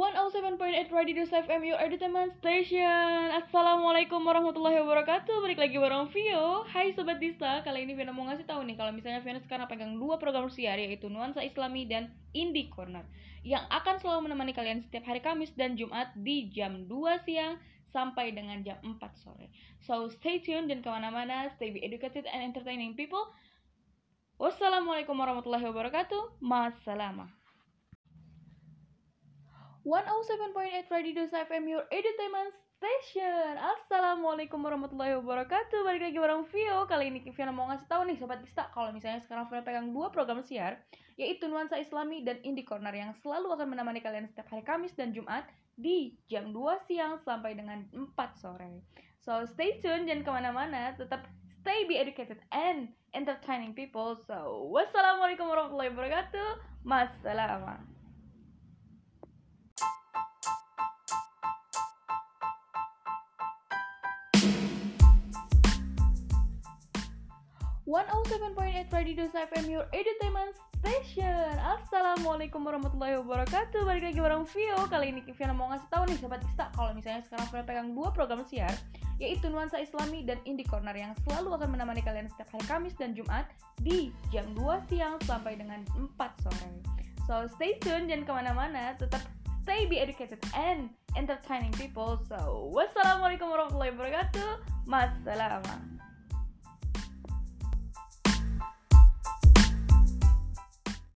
107.8 Radio FM Your Entertainment Station. Assalamualaikum warahmatullahi wabarakatuh. Balik lagi bareng Vio. Hai Sobat Dista Kali ini Vio mau ngasih tahu nih Kalau misalnya Vio sekarang pegang dua program siar Yaitu Nuansa Islami dan Indie Corner Yang akan selalu menemani kalian setiap hari Kamis dan Jumat Di jam 2 siang sampai dengan jam 4 sore. So stay tuned dan ke mana-mana. Stay be educated and entertaining people. Wassalamualaikum warahmatullahi wabarakatuh. Masalamah 107.8 Radio Dose FM Your Entertainment Station. Assalamualaikum warahmatullahi wabarakatuh. Balik lagi bareng Vio. Kali ini Vio mau ngasih tahu nih Sobat pesta Kalau misalnya sekarang Vio pegang dua program siar Yaitu Nuansa Islami dan Indie Corner Yang selalu akan menemani kalian setiap hari Kamis dan Jumat Di jam 2 siang sampai dengan 4 sore. So stay tune, jangan ke mana-mana. Tetap stay be educated and entertaining people. So wassalamualaikum warahmatullahi wabarakatuh. Masalah 107.8 Radio FM Your Entertainment Station Assalamualaikum warahmatullahi wabarakatuh Balik lagi bareng Vio Kali ini Vio mau ngasih tahu nih Sobat Ista Kalau misalnya sekarang sudah pegang dua program siar Yaitu Nuansa Islami dan Indie Corner Yang selalu akan menemani kalian setiap hari Kamis dan Jumat Di jam 2 siang sampai dengan 4 sore So stay tuned jangan ke mana-mana Tetap stay be educated and entertaining people. So, wassalamualaikum warahmatullahi wabarakatuh. Masalah.